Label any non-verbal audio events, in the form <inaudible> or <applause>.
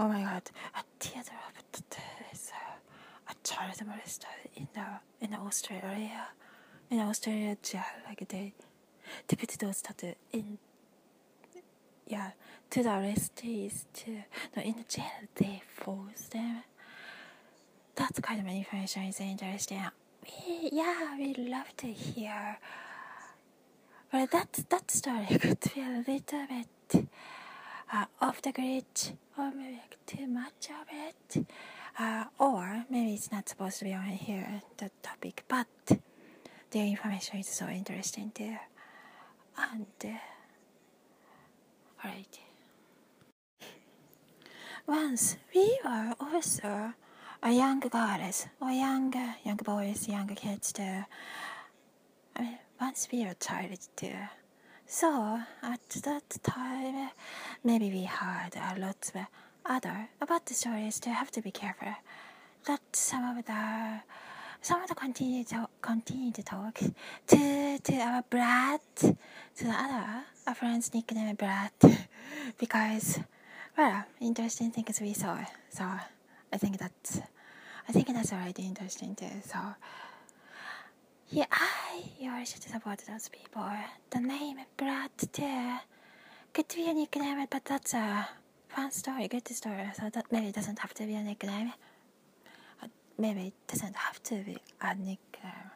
Oh my god, a theater of is uh, a child molester in the in Australia. In Australia jail, like they they put those tattoo in yeah to the arrestees to no in the jail they force them. That kind of information is interesting. We, yeah, we love to hear. But that that story <laughs> could be a little bit uh, off the grid, or maybe too much of it, uh, or maybe it's not supposed to be on here the topic, but the information is so interesting there. And uh, alright. Once we were also a young girls or young young boys, young kids too. I mean, once we were child too. So at that time, maybe we heard a lot of other about the stories. To have to be careful that some of the some of the continue to continue to talk to to our Brad to the other our friend's nickname Brad <laughs> because well interesting things we saw. So I think that's I think that's already interesting too. So yeah, I you should support those people. The name Brad too could be a nickname, but that's a fun story, good story. So that maybe doesn't have to be a nickname. Uh, Maybe it doesn't have to be a nickname.